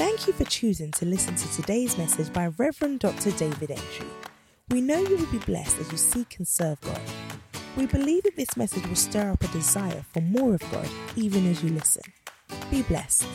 Thank you for choosing to listen to today's message by Reverend Dr. David Entry. We know you will be blessed as you seek and serve God. We believe that this message will stir up a desire for more of God even as you listen. Be blessed.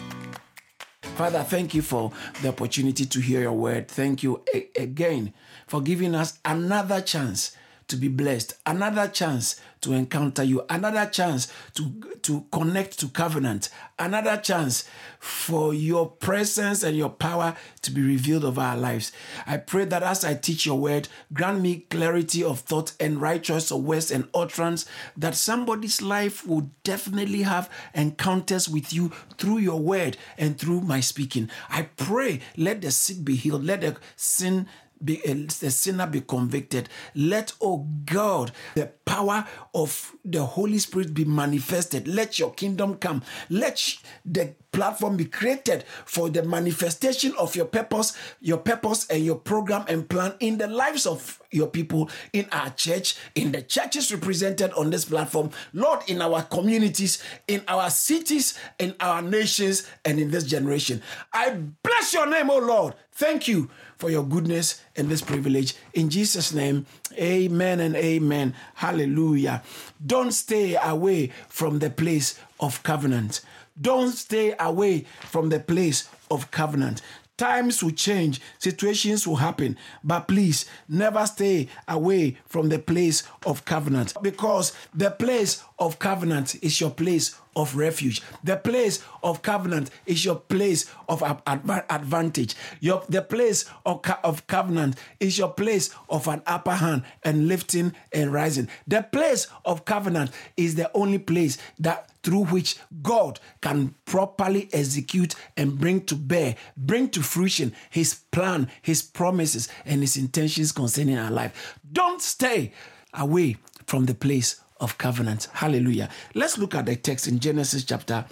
Father, thank you for the opportunity to hear your word. Thank you a- again for giving us another chance to be blessed, another chance to encounter you, another chance to, to connect to covenant, another chance for your presence and your power to be revealed over our lives. I pray that as I teach your word, grant me clarity of thought and righteous words and utterance, that somebody's life will definitely have encounters with you through your word and through my speaking. I pray, let the sick be healed, let the sin be, uh, the sinner be convicted. Let, oh God, the power of the Holy Spirit be manifested. Let your kingdom come. Let the platform be created for the manifestation of your purpose, your purpose and your program and plan in the lives of your people, in our church, in the churches represented on this platform, Lord, in our communities, in our cities, in our nations, and in this generation. I bless your name, oh Lord. Thank you for your goodness and this privilege. In Jesus' name, amen and amen. Hallelujah. Don't stay away from the place of covenant. Don't stay away from the place of covenant. Times will change, situations will happen, but please never stay away from the place of covenant because the place of covenant is your place of refuge. The place of covenant is your place of advantage. Your, the place of, of covenant is your place of an upper hand and lifting and rising. The place of covenant is the only place that through which God can properly execute and bring to bear, bring to fruition his plan, his promises, and his intentions concerning our life. Don't stay away from the place of covenant. Hallelujah. Let's look at the text in Genesis chapter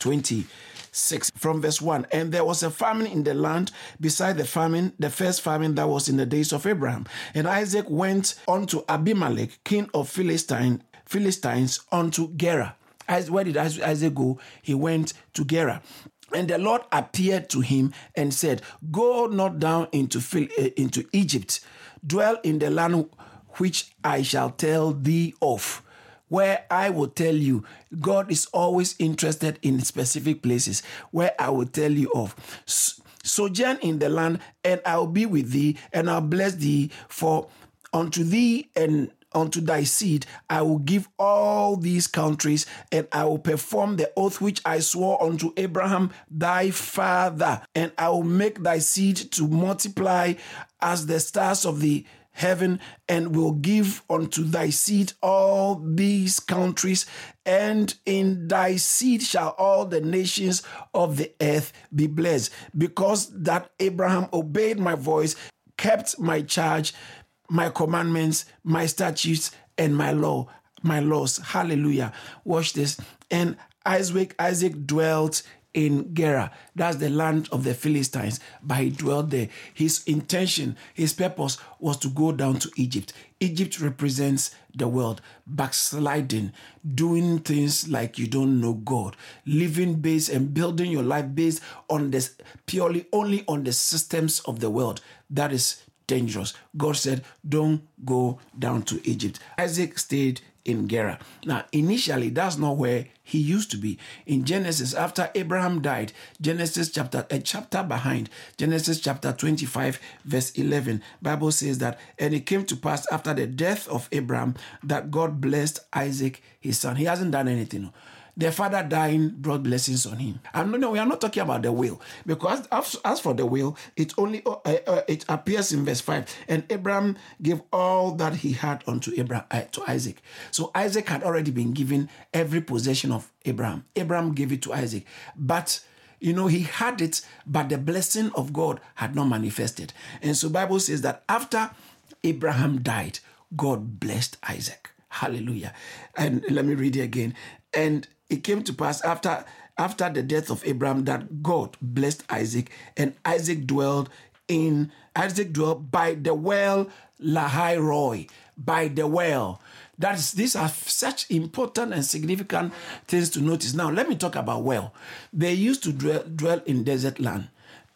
20. 6 from verse 1 and there was a famine in the land beside the famine the first famine that was in the days of abraham and isaac went unto abimelech king of philistine philistines unto gerar as where did Isaac go? He went to Gerar. And the Lord appeared to him and said, Go not down into, eh, into Egypt, dwell in the land which I shall tell thee of. Where I will tell you, God is always interested in specific places where I will tell you of. Sojourn in the land, and I'll be with thee, and I'll bless thee, for unto thee and unto thy seed I will give all these countries, and I will perform the oath which I swore unto Abraham thy father, and I will make thy seed to multiply as the stars of the heaven, and will give unto thy seed all these countries, and in thy seed shall all the nations of the earth be blessed, because that Abraham obeyed my voice, kept my charge, my commandments, my statutes, and my law, my laws. Hallelujah. Watch this. And Isaac, Isaac dwelt in Gerar. That's the land of the Philistines, but he dwelt there. His intention, his purpose was to go down to Egypt. Egypt represents the world, backsliding, doing things like you don't know God, living based and building your life based on this purely only on the systems of the world. That is dangerous. God said, Don't go down to Egypt. Isaac stayed in Gerar. Now, initially, that's not where he used to be. In Genesis, after Abraham died, Genesis chapter a chapter behind, Genesis chapter 25, verse 11, Bible says that, and it came to pass after the death of Abraham that God blessed Isaac, his son. He hasn't done anything the father dying brought blessings on him. And no, we are not talking about the will because as, for the will, it only uh, uh, it appears in verse five. And Abraham gave all that he had unto Abraham uh, to Isaac. So Isaac had already been given every possession of Abraham. Abraham gave it to Isaac, but you know he had it but the blessing of god had not manifested and so bible says that after abraham died god blessed isaac hallelujah and let me read it again and it came to pass after after the death of Abraham that God blessed Isaac, and Isaac dwelled in Isaac dwelt by the well Lahai Roi, by the well. That's these are such important and significant things to notice. Now, let me talk about well. They used to dwell, dwell in desert land.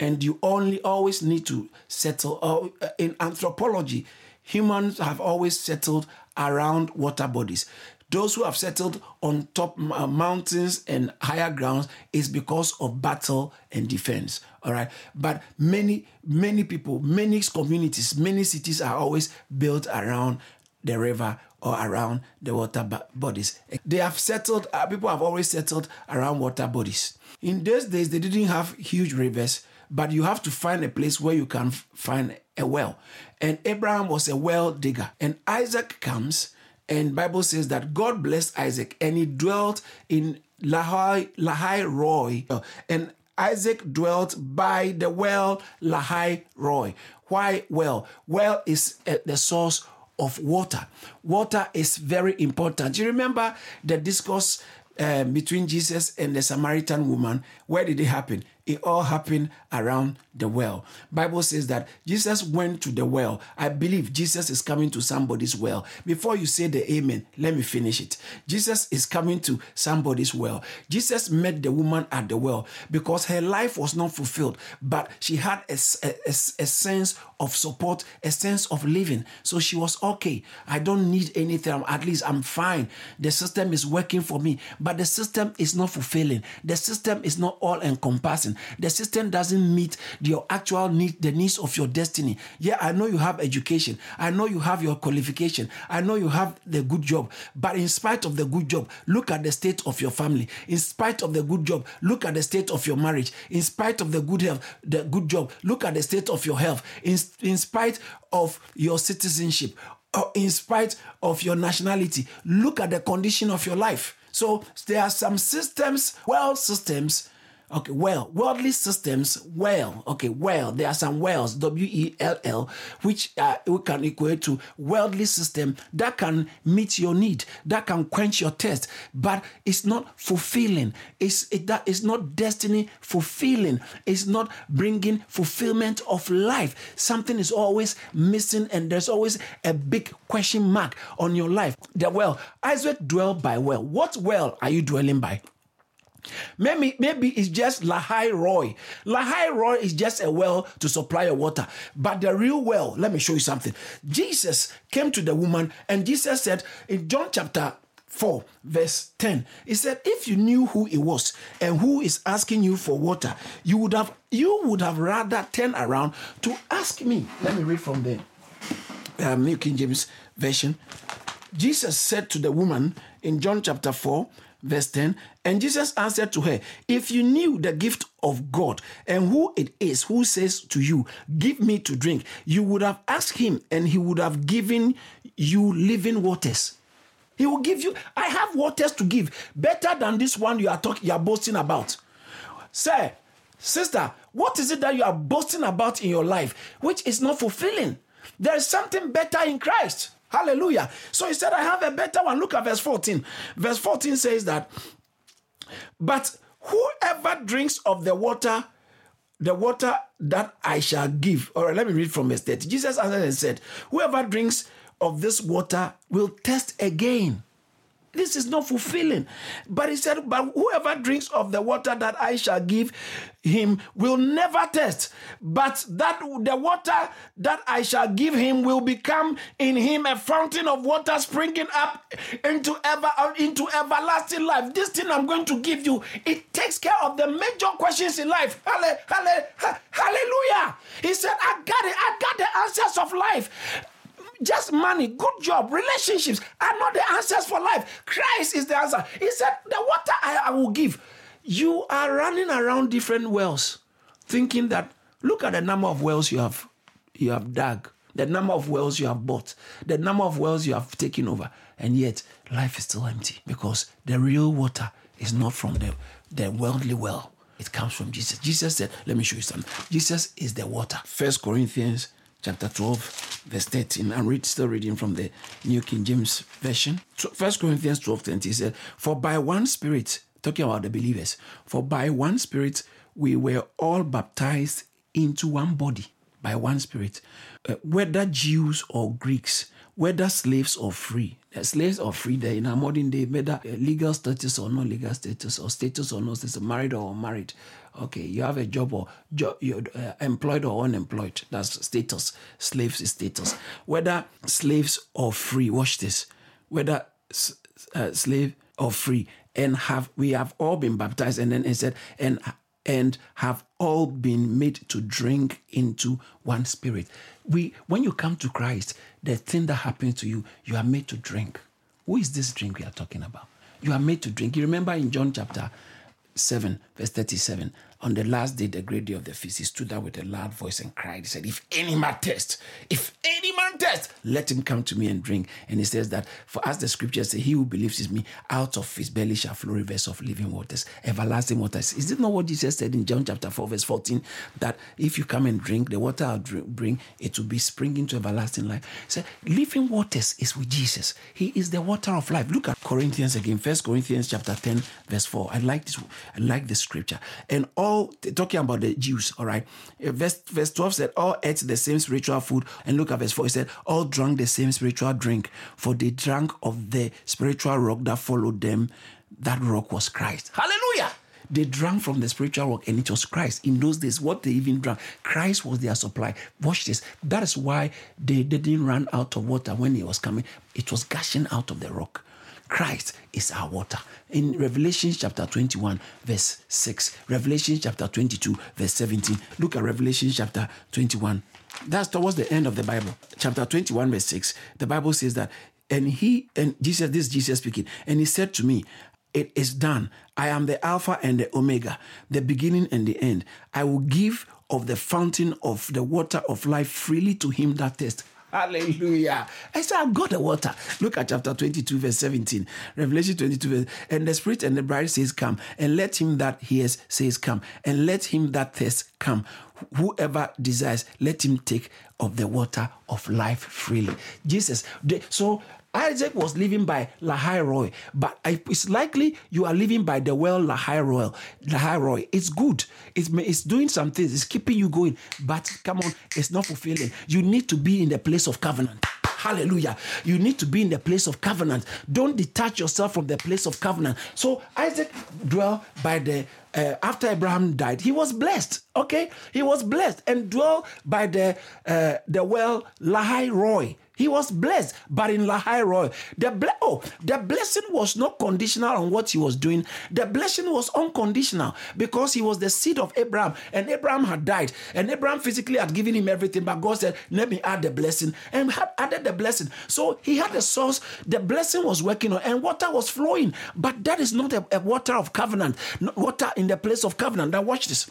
and you only always need to settle. Uh, in anthropology, humans have always settled around water bodies. Those who have settled on top uh, mountains and higher grounds is because of battle and defense. All right. But many, many people, many communities, many cities are always built around the river or around the water bodies. They have settled, uh, people have always settled around water bodies. In those days, they didn't have huge rivers, but you have to find a place where you can find a well. And Abraham was a well digger. And Isaac comes and Bible says that God blessed Isaac and he dwelt in Lahai, Lahai Roi. And Isaac dwelt by the well Lahai Roi. Why well? Well is uh, the source of water. Water is very important. You remember the discourse uh, between Jesus and the Samaritan woman? Where did it happen? it all happened around the well. Bible says that jesus went to the well. I believe jesus is coming to somebody's well. Before you say the amen let me finish it. Jesus is coming to somebody's well. Jesus met the woman at the well because her life was not fulfilled but she had a, a, a, sense of support a sense of living. So she was okay. I don't need anything. At least i'm fine. The system is working for me but the system is not fulfilling. The system is not all encompassing the system doesn't meet your actual need, the needs of your destiny. Yeah, I know you have education. I know you have your qualification. I know you have the good job. But in spite of the good job, look at the state of your family. In spite of the good job, look at the state of your marriage. In spite of the good health, the good job, look at the state of your health. In, in spite of your citizenship, or in spite of your nationality, look at the condition of your life. So there are some systems, well systems Okay, well, worldly systems, well, okay, well, there are some wells, W E L L, which uh, we can equate to worldly system that can meet your need, that can quench your thirst, but it's not fulfilling. It's it, that is not destiny fulfilling. It's not bringing fulfillment of life. Something is always missing, and there's always a big question mark on your life. The well, Isaac dwell by well. What well are you dwelling by? Maybe, maybe it's just Lahai Roi. Lahai Roi is just a well to supply your water. But the real well, let me show you something. Jesus came to the woman and Jesus said in John chapter 4 verse 10 he said if you knew who it was and who is asking you for water you would have you would have rather turn around to ask me let me read from the uh, new king james version jesus said to the woman in john chapter 4 Verse 10 And Jesus answered to her, If you knew the gift of God and who it is who says to you, Give me to drink, you would have asked him and he would have given you living waters. He will give you, I have waters to give, better than this one you are talking, you are boasting about. Sir, sister, what is it that you are boasting about in your life which is not fulfilling? There is something better in Christ. Hallelujah. So he said, I have a better one. Look at verse 14. Verse 14 says that, but whoever drinks of the water, the water that I shall give. All right, let me read from verse 30. Jesus answered and said, Whoever drinks of this water will test again. This is not fulfilling. But he said, But whoever drinks of the water that I shall give him will never thirst. But that the water that I shall give him will become in him a fountain of water springing up into ever into everlasting life. This thing I'm going to give you, it takes care of the major questions in life. Hallelujah. He said, I got it. I got the answers of life. Just money, good job, relationships are not the answers for life. Christ is the answer. He said, The water I, I will give. You are running around different wells, thinking that look at the number of wells you have you have dug, the number of wells you have bought, the number of wells you have taken over, and yet life is still empty because the real water is not from the, the worldly well. It comes from Jesus. Jesus said, let me show you something. Jesus is the water. First Corinthians chapter 12, verse 13. I'm read, still reading from the New King James Version. First Corinthians 12, 20 said, For by one Spirit, talking about the believers, for by one Spirit we were all baptized into one body, by one Spirit, uh, whether Jews or Greeks, whether slaves or free. Slaves are free there in our modern day, whether uh, legal status or non legal status, or status or no status, married or unmarried. Okay, you have a job or job, you're uh, employed or unemployed. That's status. Slaves is status. Whether slaves or free, watch this. Whether uh, slave or free, and have we have all been baptized, and then it said, and and have all been made to drink into one spirit. We when you come to Christ, the thing that happens to you, you are made to drink. Who is this drink we are talking about? You are made to drink. You remember in John chapter 7, verse 37. On the last day, the great day of the feast, he stood up with a loud voice and cried. He said, If any man thirst, if any man thirst, let him come to me and drink. And he says that, For as the scriptures say, he who believes in me, out of his belly shall flow rivers of living waters, everlasting waters. Is it not what Jesus said in John chapter 4, verse 14? That if you come and drink, the water I'll bring, it will be springing to everlasting life. Said, Living waters is with Jesus. He is the water of life. Look at Corinthians again, First Corinthians chapter 10, verse 4. I like this, I like this scripture. And all all talking about the Jews, all right. Uh, verse, verse 12 said, All ate the same spiritual food. And look at verse 4, it said, All drank the same spiritual drink, for they drank of the spiritual rock that followed them. That rock was Christ. Hallelujah. They drank from the spiritual rock and it was Christ. In those days, what they even drank, Christ was their supply. Watch this. That is why they, they didn't run out of water when he was coming. It was gushing out of the rock. Christ is our water. In Revelation chapter 21, verse 6, Revelation chapter 22, verse 17. Look at Revelation chapter 21. That's towards the end of the Bible. Chapter 21, verse 6. The Bible says that, and he, and Jesus, this Jesus speaking, and he said to me, It is done. I am the Alpha and the Omega, the beginning and the end. I will give of the fountain of the water of life freely to him that thirsts. Hallelujah. I said, I've got the water. Look at chapter 22, verse 17. Revelation 22, verse, and the Spirit and the bride says, Come, and let him that hears says, Come, and let him that thirsts come. Whoever desires, let him take of the water of life freely. Jesus. So Isaac was living by Lahai Roi, but it's likely you are living by the well Lahai Lahai It's good. It's, it's doing some things. It's keeping you going. But come on, it's not fulfilling. You need to be in the place of covenant. Hallelujah. You need to be in the place of covenant. Don't detach yourself from the place of covenant. So Isaac dwelt by the uh, after Abraham died, he was blessed. Okay, he was blessed and dwelt by the uh, the well Lahai Roi. He was blessed, but in Lahai the ble- oh, the blessing was not conditional on what he was doing. The blessing was unconditional because he was the seed of Abraham, and Abraham had died, and Abraham physically had given him everything. But God said, "Let me add the blessing," and had added the blessing. So he had a source. The blessing was working on, and water was flowing. But that is not a, a water of covenant, water in the place of covenant. Now watch this.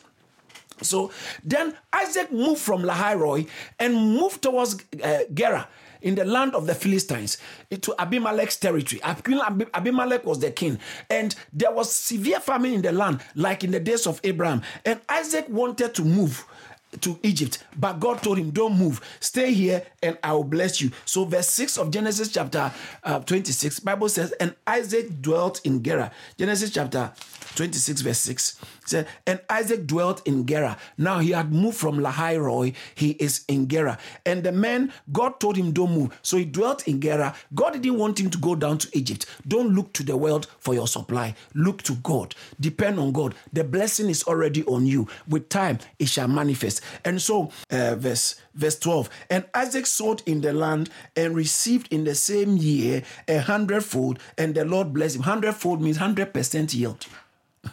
So then Isaac moved from Lahai and moved towards uh, Gerar in the land of the Philistines into Abimelech's territory. Abimelech was the king, and there was severe famine in the land, like in the days of Abraham. And Isaac wanted to move to Egypt, but God told him, Don't move, stay here, and I will bless you. So, verse 6 of Genesis chapter uh, 26, Bible says, And Isaac dwelt in Gerar. Genesis chapter 26, verse 6 said, And Isaac dwelt in Gerar. Now he had moved from Lahai Roi, he is in Gerar. And the man, God told him, Don't move. So he dwelt in Gerar. God didn't want him to go down to Egypt. Don't look to the world for your supply. Look to God. Depend on God. The blessing is already on you. With time, it shall manifest. And so, uh, verse verse 12 and isaac sowed in the land and received in the same year a hundredfold and the lord blessed him hundredfold means 100% yield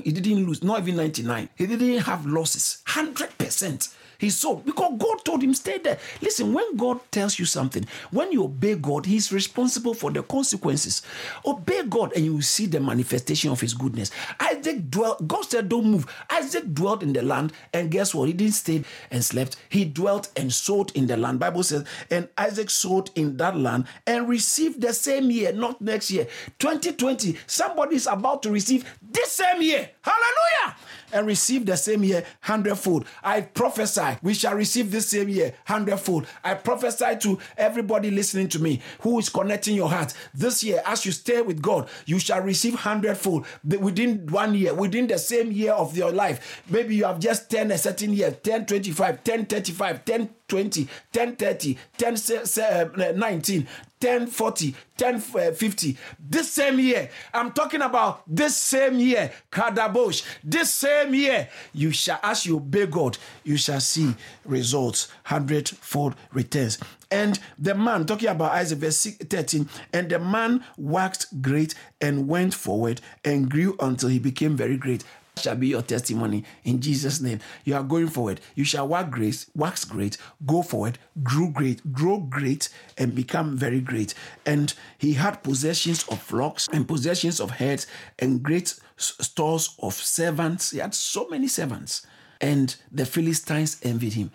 he didn't lose, not even 99. He didn't have losses. 100%. He sold because God told him, stay there. Listen, when God tells you something, when you obey God, He's responsible for the consequences. Obey God and you will see the manifestation of His goodness. Isaac dwelt, God said, don't move. Isaac dwelt in the land, and guess what? He didn't stay and slept. He dwelt and sowed in the land. Bible says, and Isaac sowed in that land and received the same year, not next year. 2020, somebody is about to receive this same year. Hallelujah! And receive the same year hundredfold. I prophesy we shall receive this same year hundredfold. I prophesy to everybody listening to me who is connecting your heart. This year, as you stay with God, you shall receive hundredfold within one year, within the same year of your life. Maybe you have just 10 a certain year, 10, 25, 10, 35, 10, 20, 10 30, 10 uh, 19, 10 40, 10 50. This same year, I'm talking about this same year, Kadabosh, this same year, you shall, as you obey God, you shall see results, hundredfold returns. And the man, talking about Isaac, verse 13, and the man waxed great and went forward and grew until he became very great shall be your testimony in Jesus' name. You are going forward. You shall work grace, wax great, go forward, grow great, grow great, and become very great. And he had possessions of flocks and possessions of herds and great stores of servants. He had so many servants. And the Philistines envied him.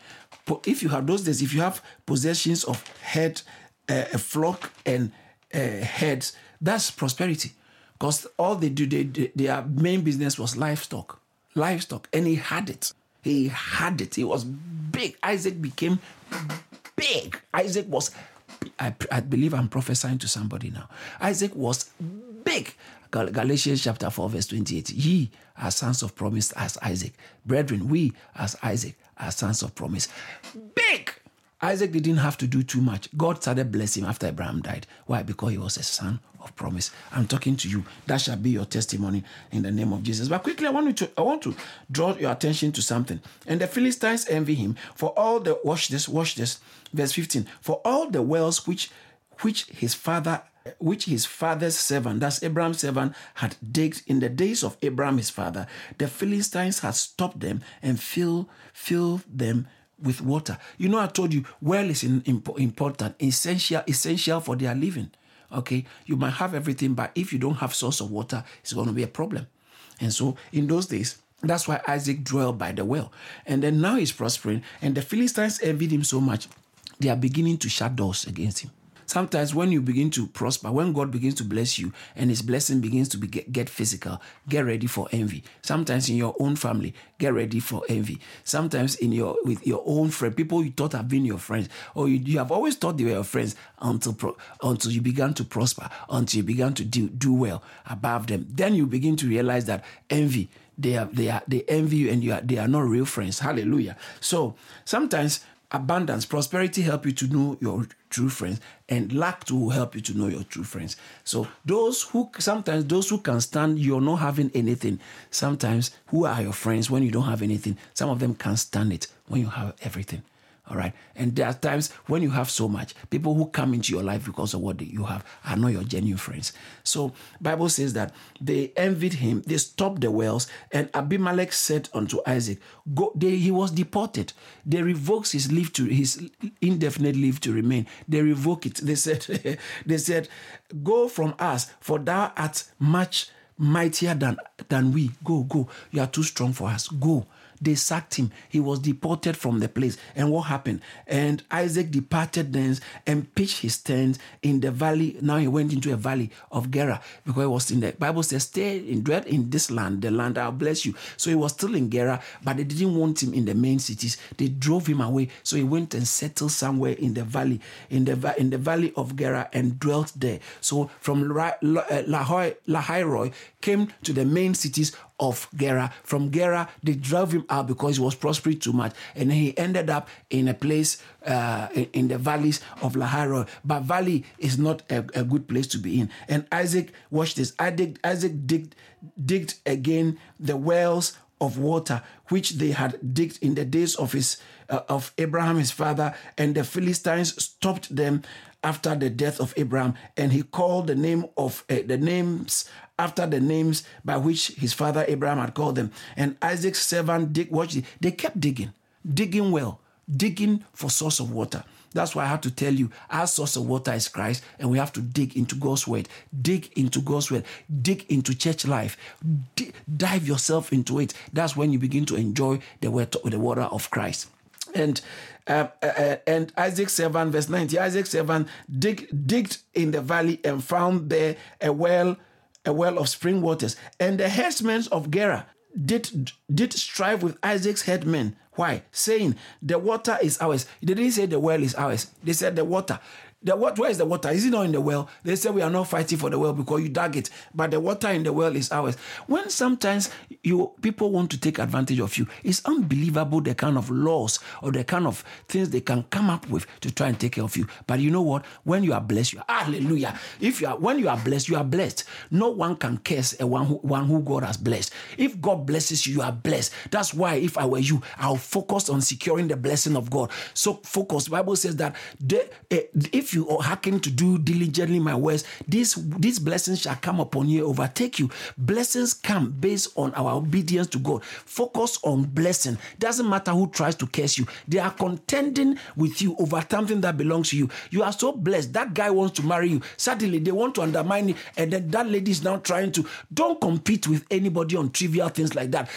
But if you have those days, if you have possessions of head, uh, a flock, and uh, heads, that's prosperity because all they do, they, they, their main business was livestock, livestock, and he had it. He had it. He was big. Isaac became big. Isaac was, I, I believe I'm prophesying to somebody now. Isaac was big. Galatians chapter 4, verse 28. Ye are sons of promise as Isaac. Brethren, we as Isaac are sons of promise. Big. Isaac didn't have to do too much. God started blessing him after Abraham died. Why? Because he was a son of promise. I'm talking to you. That shall be your testimony in the name of Jesus. But quickly, I want to I want to draw your attention to something. And the Philistines envy him for all the watch this, watch this, verse 15. For all the wells which which his father which his father's servant, that's Abraham's servant, had digged in the days of Abraham his father, the Philistines had stopped them and filled, filled them with water. You know, I told you well is in, important, essential, essential for their living. Okay, you might have everything, but if you don't have source of water, it's going to be a problem. And so, in those days, that's why Isaac dwelled by the well. And then now he's prospering, and the Philistines envied him so much, they are beginning to shut doors against him. Sometimes when you begin to prosper, when God begins to bless you and his blessing begins to be, get, get physical, get ready for envy. Sometimes in your own family, get ready for envy. Sometimes in your with your own friend, people you thought have been your friends, or you, you have always thought they were your friends until pro, until you began to prosper, until you began to do, do well above them. Then you begin to realize that envy they are they are they envy you and you are they are not real friends. Hallelujah. So sometimes abundance, prosperity help you to know your true friends, and lack to help you to know your true friends. So those who sometimes those who can stand you're not having anything, sometimes who are your friends when you don't have anything, some of them can't stand it when you have everything. All right. And there are times when you have so much, people who come into your life because of what you have are not your genuine friends. So Bible says that they envied him, they stopped the wells, and Abimelech said unto Isaac, Go they, he was deported. They revoked his leave to his indefinite leave to remain. They revoke it. They said, they said, Go from us, for thou art much mightier than than we. Go, go. You are too strong for us. Go. They sacked him. He was deported from the place. And what happened? And Isaac departed thence and pitched his tent in the valley. Now he went into a valley of Gerar because he was in the Bible says, Stay in dread in this land, the land I'll bless you. So he was still in Gerar, but they didn't want him in the main cities. They drove him away. So he went and settled somewhere in the valley, in the in the valley of Gerar and dwelt there. So from uh, Lahairoi came to the main cities of Gerar. From Gerar, they drove him out because he was prospering too much. And he ended up in a place uh, in, the valleys of Lahairoi. But valley is not a, a, good place to be in. And Isaac, watch this. Isaac, Isaac digged, digged again the wells of water which they had digged in the days of his uh, of Abraham his father and the Philistines stopped them after the death of Abraham and he called the name of uh, the names after the names by which his father Abraham had called them. And Isaac's servant dig, watch they kept digging, digging well, digging for source of water. That's why I have to tell you, our source of water is Christ, and we have to dig into God's word. Dig into God's word. Dig into church life. Dive yourself into it. That's when you begin to enjoy the word, the water of Christ. And uh, uh, uh and Isaac 7, verse 90, Isaac 7 dig, digged in the valley and found there a well a well of spring waters. And the herdsmen of Gerar did, did strive with Isaac's headmen. Why? Saying, The water is ours. They didn't say the well is ours. They said the water. The what? Where is the water? Is it not in the well? They say we are not fighting for the well because you dug it, but the water in the well is ours. When sometimes you people want to take advantage of you, it's unbelievable the kind of laws or the kind of things they can come up with to try and take care of you. But you know what? When you are blessed, you are hallelujah. If you are when you are blessed, you are blessed. No one can curse a one who, one who God has blessed. If God blesses you, you are blessed. That's why if I were you, I'll focus on securing the blessing of God. So focus. Bible says that the, uh, if you hearken to do diligently my words, these these blessings shall come upon you, overtake you. Blessings come based on our obedience to God. Focus on blessing. Doesn't matter who tries to curse you. They are contending with you over something that belongs to you. You are so blessed. That guy wants to marry you. Suddenly they want to undermine you, and then that lady is now trying to. Don't compete with anybody on trivial things like that.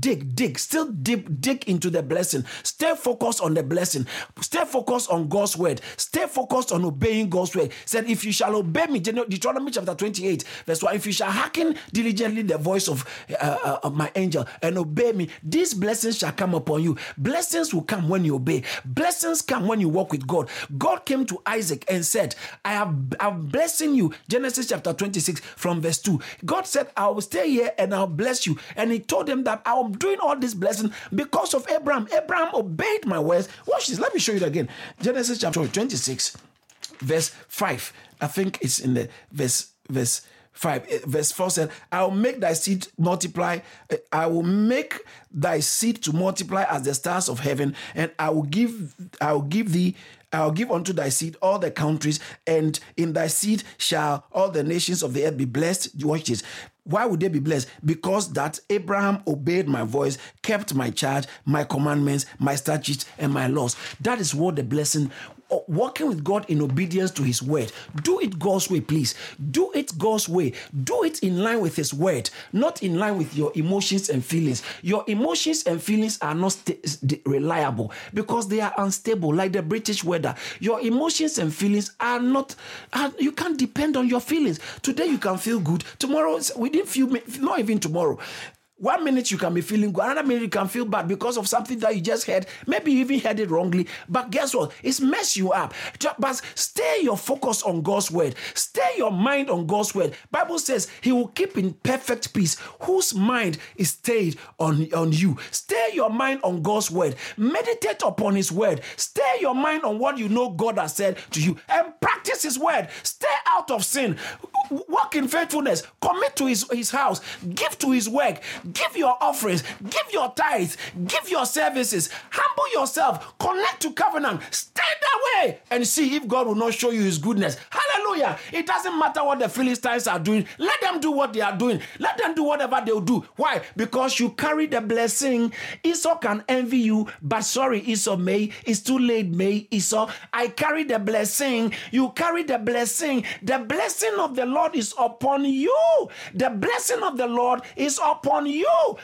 Dig, dig, still dig, dig into the blessing. Stay focused on the blessing. Stay focused on God's word. Stay focused on obeying God's word. Said, if you shall obey me, Deuteronomy chapter 28, verse 1, if you shall hearken diligently the voice of, uh, uh, of my angel and obey me, these blessings shall come upon you. Blessings will come when you obey. Blessings come when you walk with God. God came to Isaac and said, I have I'm blessing you. Genesis chapter 26 from verse 2. God said, I will stay here and I'll bless you. And he told him that I'm doing all this blessing because of Abraham. Abraham obeyed my words. Watch this. Let me show you again. Genesis chapter 26, verse 5. I think it's in the verse, verse 5 eh, verse 4 said i'll make thy seed multiply eh, i will make thy seed to multiply as the stars of heaven and i will give i will give thee I'll give unto thy seed all the countries, and in thy seed shall all the nations of the earth be blessed. Watch this. Why would they be blessed? Because that Abraham obeyed my voice, kept my charge, my commandments, my statutes, and my laws. That is what the blessing walking with God in obedience to His word. Do it God's way, please. Do it God's way. Do it in line with His word, not in line with your emotions and feelings. Your emotions and feelings are not st- reliable because they are unstable, like the British weather. Your emotions and feelings are not, are, you can't depend on your feelings. Today you can feel good, tomorrow, we didn't feel, not even tomorrow. One minute you can be feeling good, another minute you can feel bad because of something that you just heard. Maybe you even heard it wrongly. But guess what? It's mess you up. But stay your focus on God's word. Stay your mind on God's word. Bible says He will keep in perfect peace whose mind is stayed on, on you. Stay your mind on God's word. Meditate upon His word. Stay your mind on what you know God has said to you and practice His word. Stay out of sin. Walk in faithfulness. Commit to His, his house. Give to His work Give your offerings, give your tithes, give your services, humble yourself, connect to covenant, stay that way, and see if God will not show you his goodness. Hallelujah. It doesn't matter what the Philistines are doing, let them do what they are doing, let them do whatever they'll do. Why? Because you carry the blessing. Esau can envy you, but sorry, Esau may. It's too late, may. Esau. I carry the blessing. You carry the blessing. The blessing of the Lord is upon you. The blessing of the Lord is upon you.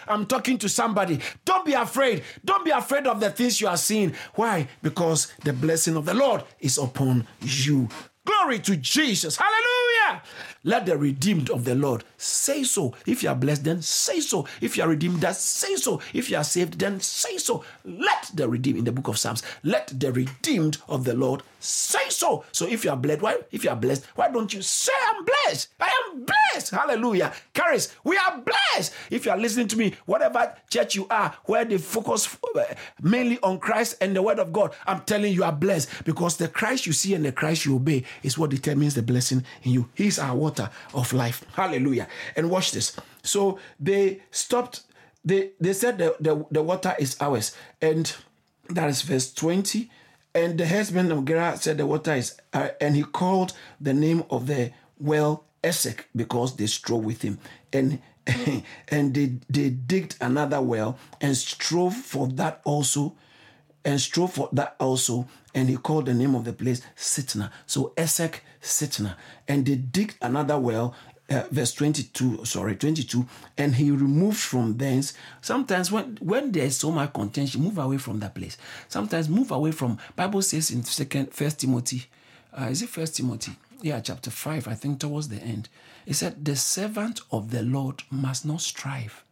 I'm talking to somebody. Don't be afraid. Don't be afraid of the things you are seeing. Why? Because the blessing of the Lord is upon you. Glory to Jesus. Hallelujah. Let the redeemed of the Lord say so. If you are blessed, then say so. If you are redeemed, then say so. If you are saved, then say so. Let the redeemed in the book of Psalms, let the redeemed of the Lord say so. So if you are blessed, why? If you are blessed, why don't you say I'm blessed? I am blessed. Hallelujah. Charis, we are blessed. If you are listening to me, whatever church you are, where they focus uh, mainly on Christ and the word of God, I'm telling you, you are blessed because the Christ you see and the Christ you obey is what determines the blessing in you. He's our water of life. Hallelujah. And watch this. So they stopped, they, they said the, the, the water is ours. And that is verse 20. And the husband of Gerar said the water is, uh, and he called the name of the well Esek because they strove with him. And and they, they digged another well and strove for that also and strove for that also. And he called the name of the place Sitnah. So Esek Sitnah. And they digged another well uh, verse 22 sorry 22 and he removed from thence sometimes when when there's so much contention move away from that place. Sometimes move away from bible says in second first timothy uh, is it first timothy? Yeah chapter 5 i think towards the end. It said the servant of the lord must not strive.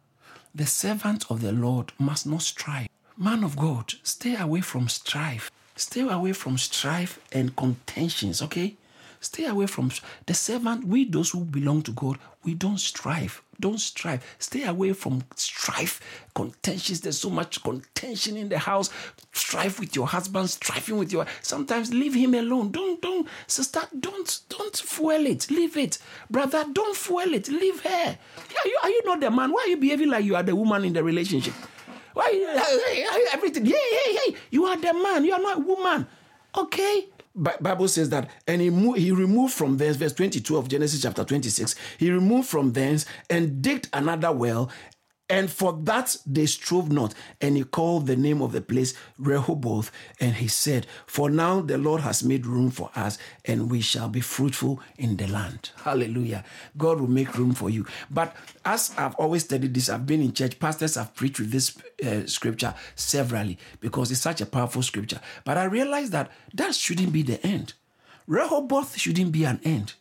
The servant of the lord must not strive. Man of god stay away from strife. Stay away from strife and contentions, okay? Stay away from the servant. We, those who belong to God, we don't strive. Don't strive. Stay away from strife, contentions. There's so much contention in the house. Strife with your husband, striving with your. Sometimes leave him alone. Don't, don't, sister. Don't, don't fuel it. Leave it, brother. Don't fuel it. Leave her. Are you, are you not the man? Why are you behaving like you are the woman in the relationship? Why are you everything? Hey, hey, hey! You are the man. You are not a woman. Okay, Bible says that, and he, he removed from thence, verse 22 of Genesis chapter 26, he removed from thence and digged another well, and for that they strove not. And he called the name of the place Rehoboth. And he said, For now the Lord has made room for us, and we shall be fruitful in the land. Hallelujah. God will make room for you. But as I've always studied this, I've been in church, pastors have preached with this uh, scripture severally because it's such a powerful scripture. But I realized that that shouldn't be the end. Rehoboth shouldn't be an end.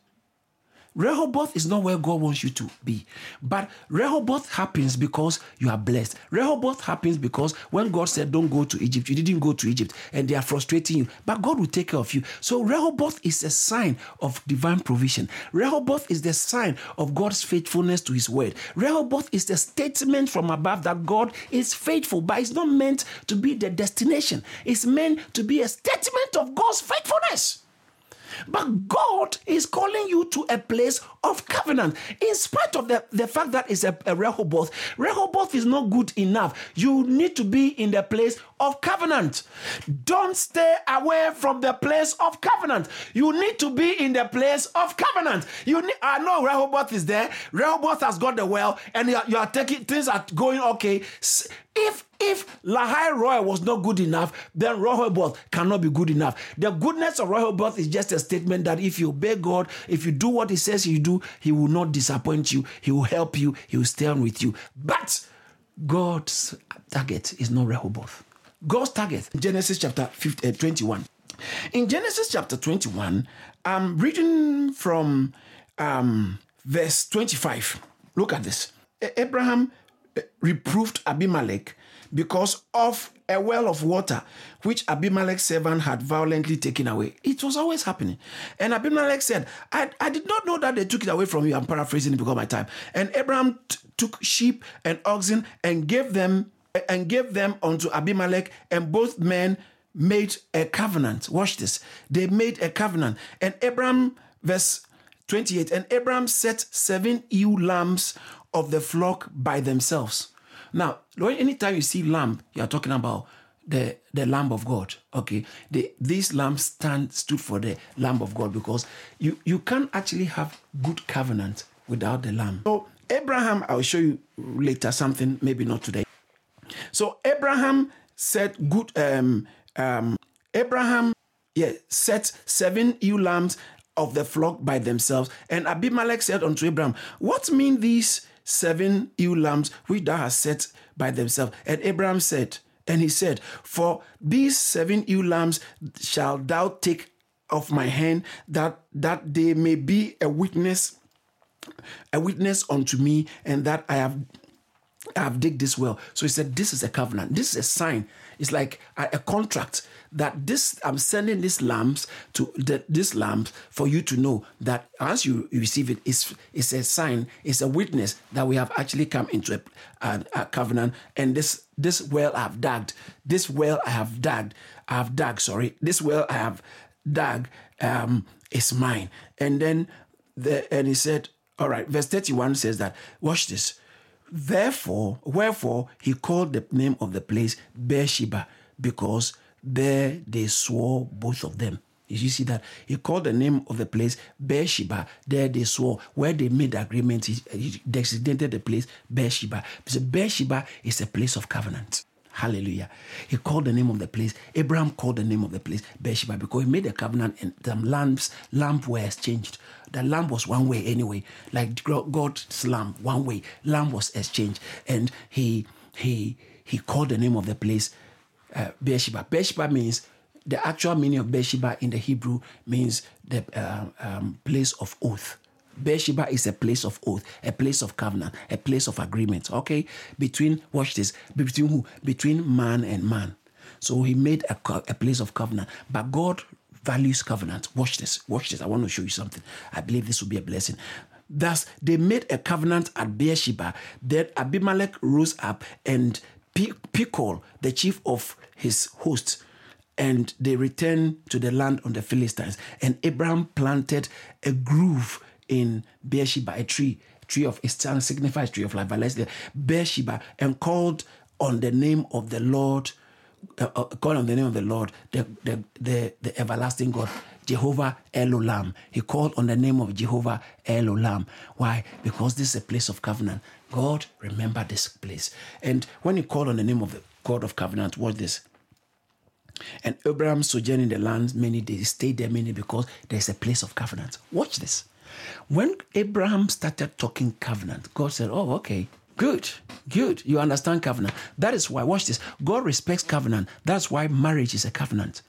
Rehoboth is not where God wants you to be. But Rehoboth happens because you are blessed. Rehoboth happens because when God said, Don't go to Egypt, you didn't go to Egypt and they are frustrating you. But God will take care of you. So Rehoboth is a sign of divine provision. Rehoboth is the sign of God's faithfulness to his word. Rehoboth is the statement from above that God is faithful, but it's not meant to be the destination. It's meant to be a statement of God's faithfulness. But God is calling you to a place of covenant. In spite of the, the fact that it's a, a Rehoboth, Rehoboth is not good enough. You need to be in the place of covenant. Don't stay away from the place of covenant. You need to be in the place of covenant. You need, I know Rehoboth is there. Rehoboth has got the well, and you are, you are taking things are going okay. If if Lahairoi was not good enough, then Rehoboth cannot be good enough. The goodness of Rehoboth is just a statement that if you obey God, if you do what He says you do, He will not disappoint you. He will help you. He will stand with you. But God's target is not Rehoboth. God's target, Genesis chapter 50, uh, 21. In Genesis chapter 21, I'm reading from um, verse 25. Look at this. Abraham reproved Abimelech because of a well of water which Abimelech's servant had violently taken away. It was always happening. And Abimelech said, I, I did not know that they took it away from you. I'm paraphrasing it because of my time. And Abraham t- took sheep and oxen and gave them and gave them unto Abimelech, and both men made a covenant. Watch this. They made a covenant. And Abraham, verse 28, and Abraham set seven ewe lambs of the flock by themselves. Now, anytime you see lamb, you are talking about the, the Lamb of God. Okay. The, these lambs stand stood for the Lamb of God because you, you can't actually have good covenant without the lamb. So Abraham, I'll show you later something, maybe not today. So Abraham said good um um Abraham yeah set seven ewe lambs of the flock by themselves. And Abimelech said unto Abraham, What mean these seven ewe lambs which thou hast set by themselves? And Abraham said, and he said, For these seven ewe lambs shall thou take of my hand, that that they may be a witness, a witness unto me, and that I have I have digged this well. So he said, This is a covenant. This is a sign. It's like a, a contract that this I'm sending these lambs to the, this lambs for you to know that as you receive it, it's, it's a sign, it's a witness that we have actually come into a, a, a covenant. And this this well I have dug, this well I have dug, I have dug, sorry, this well I have dug um, is mine. And then the and he said, All right, verse 31 says that, watch this. Therefore, wherefore he called the name of the place Beersheba, because there they swore both of them. Did you see that? He called the name of the place Beersheba. There they swore. Where they made the agreement, he, he designated the place Beersheba. So Beersheba is a place of covenant. Hallelujah. He called the name of the place. Abraham called the name of the place Beersheba because he made a covenant and the lamps, lamp were exchanged. The lamp was one way anyway, like God's lamp, one way. Lamp was exchanged. And he he he called the name of the place uh, Beersheba. Beersheba means the actual meaning of Beersheba in the Hebrew means the uh, um, place of oath. Beersheba is a place of oath, a place of covenant, a place of agreement. Okay, between watch this, between who? Between man and man. So he made a, a place of covenant. But God values covenant. Watch this. Watch this. I want to show you something. I believe this will be a blessing. Thus, they made a covenant at Beersheba. Then Abimelech rose up and Phicol, the chief of his hosts, and they returned to the land on the Philistines. And Abraham planted a grove in Beersheba, a tree, tree of it signifies tree of life. But let's Beersheba, and called on the name of the Lord, uh, uh, called on the name of the Lord, the, the, the, the everlasting God. Jehovah Elolam. He called on the name of Jehovah Elolam. Why? Because this is a place of covenant. God, remember this place. And when he called on the name of the God of covenant, watch this. And Abraham sojourned in the land many days, stayed there many because there's a place of covenant. Watch this. When Abraham started talking covenant, God said, Oh, okay, good, good. You understand covenant. That is why, watch this. God respects covenant. That's why marriage is a covenant.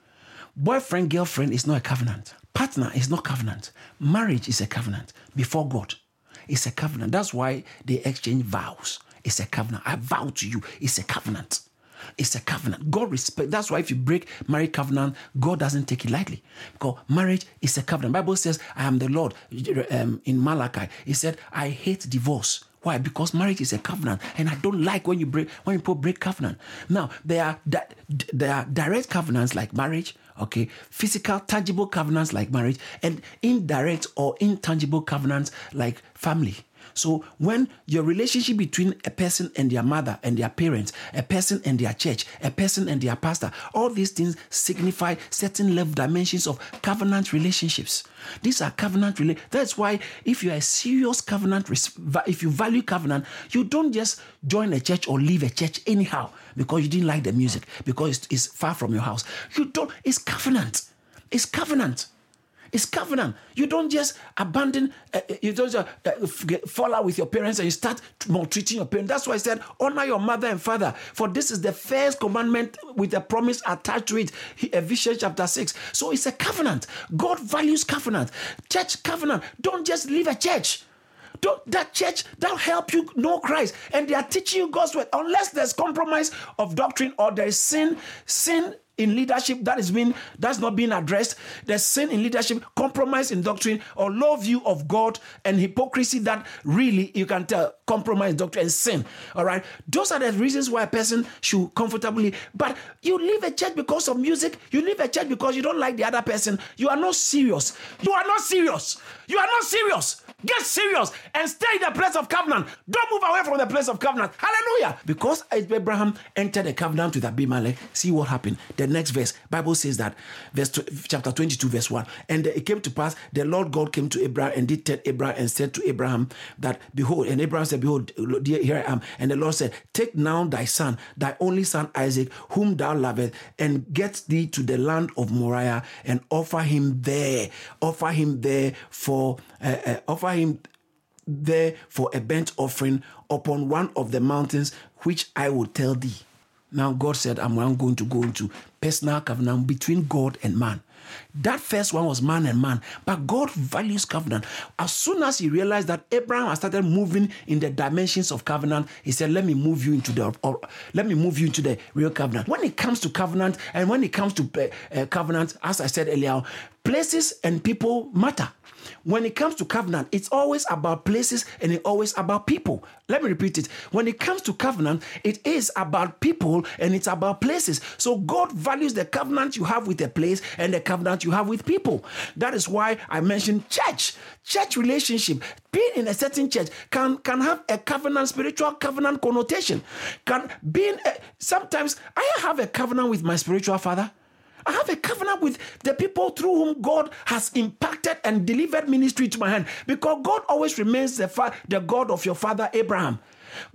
Boyfriend, girlfriend is not a covenant. Partner is not covenant. Marriage is a covenant before God. It's a covenant. That's why they exchange vows. It's a covenant. I vow to you. It's a covenant. It's a covenant. God respect. That's why if you break marriage covenant, God doesn't take it lightly. Because marriage is a covenant. Bible says, "I am the Lord." Um, in Malachi, He said, "I hate divorce." Why? Because marriage is a covenant, and I don't like when you break when people break covenant. Now there are that there are direct covenants like marriage, okay, physical, tangible covenants like marriage, and indirect or intangible covenants like family. So when your relationship between a person and their mother and their parents, a person and their church, a person and their pastor, all these things signify certain level dimensions of covenant relationships. These are covenant relationships. That's why if you are a serious covenant, if you value covenant, you don't just join a church or leave a church anyhow because you didn't like the music, because it's far from your house. You don't, it's covenant. It's covenant. It's covenant. You don't just abandon, uh, uh you don't just uh, fall out with your parents and you start maltreating your parents. That's why I said, honor your mother and father. For this is the first commandment with a promise attached to it. Ephesians chapter 6. So it's a covenant. God values covenant. Church covenant. Don't just leave a church. Don't, that church that help you know Christ and they are teaching you God's word unless there's compromise of doctrine or there is sin sin in leadership that is being that's not being addressed there's sin in leadership compromise in doctrine or low view of god and hypocrisy that really you can tell compromise doctrine and sin all right those are the reasons why a person should comfortably but you leave a church because of music you leave a church because you don't like the other person you are not serious you are not serious you are not serious Get serious and stay in the place of covenant. Don't move away from the place of covenant. Hallelujah. Because Abraham entered the covenant with Abimelech, see what happened. The next verse, Bible says that, verse chapter 22, verse 1. And it came to pass, the Lord God came to Abraham and did tell Abraham and said to Abraham that, Behold, and Abraham said, Behold, here I am. And the Lord said, Take now thy son, thy only son Isaac, whom thou lovest, and get thee to the land of Moriah and offer him there. Offer him there for, uh, uh, offer him there for a burnt offering upon one of the mountains which I will tell thee. Now God said, I'm going to go into personal covenant between God and man. That first one was man and man, but God values covenant. As soon as he realized that Abraham had started moving in the dimensions of covenant, he said, "Let me move you into the, or, let me move you into the real covenant." When it comes to covenant, and when it comes to uh, uh covenant, as I said earlier, places and people matter. When it comes to covenant, it's always about places and it's always about people. Let me repeat it. When it comes to covenant, it is about people and it's about places. So God values the covenant you have with a place and the covenant you have with people. That is why I mentioned church. Church relationship, being in a certain church can can have a covenant, spiritual covenant connotation. Can being a, sometimes I have a covenant with my spiritual father. I have a covenant with the people through whom God has impacted and delivered ministry to my hand because God always remains the, fa- the God of your father Abraham.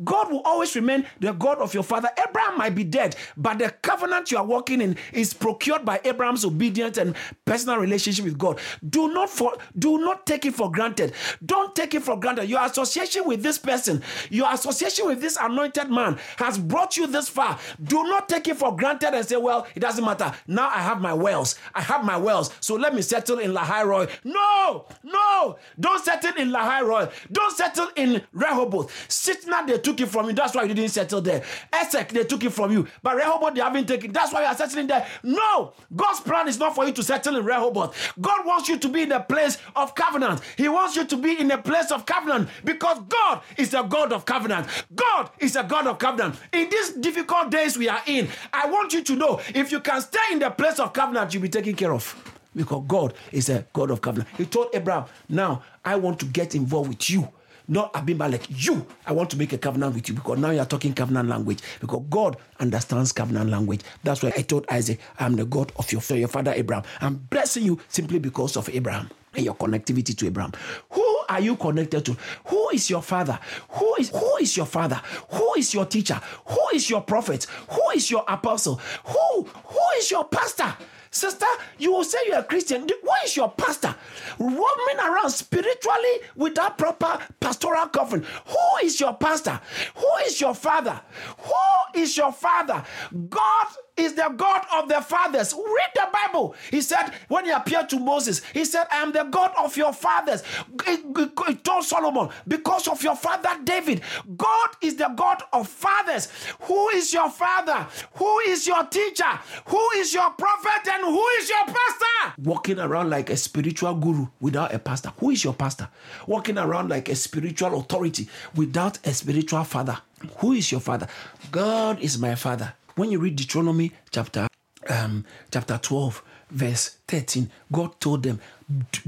God will always remain the God of your father. Abraham might be dead, but the covenant you are walking in is procured by Abraham's obedience and personal relationship with God. Do not for, do not take it for granted. Don't take it for granted. Your association with this person, your association with this anointed man has brought you this far. Do not take it for granted and say, "Well, it doesn't matter. Now I have my wells. I have my wells. So let me settle in Lahai Roi." No, no, don't settle in Lahai Roi. Don't settle in Rehoboth. Sitnah They took it from you. That's why you didn't settle there. Esek, they took it from you. But Rehoboth, they haven't taken. That's why you are settling there. No, God's plan is not for you to settle in Rehoboth. God wants you to be in a place of covenant. He wants you to be in a place of covenant because God is a God of covenant. God is a God of covenant. In these difficult days we are in, I want you to know if you can stay in the place of covenant, you'll be taken care of because God is a God of covenant. He told Abraham, Now I want to get involved with you. Not Abimelech, you. I want to make a covenant with you because now you're talking covenant language. Because God understands covenant language. That's why I told Isaac, I'm the God of your, your father Abraham. I'm blessing you simply because of Abraham and your connectivity to Abraham. Who are you connected to? Who is your father? Who is who is your father? Who is your teacher? Who is your prophet? Who is your apostle? Who who is your pastor? Sister, you will say you're a Christian. What is your pastor? Roaming around spiritually without proper pastoral covering. Who is your pastor? Who is your father? Who is your father? God is the God of the fathers. Read the Bible. He said, when he appeared to Moses, he said, I am the God of your fathers. He told Solomon, because of your father David, God is the God of fathers. Who is your father? Who is your teacher? Who is your prophet? And who is your pastor? Walking around like a spiritual guru without a pastor. Who is your pastor? Walking around like a spiritual authority without a spiritual father. Who is your father? God is my father. When you read Deuteronomy chapter um, chapter 12, verse 13, God told them,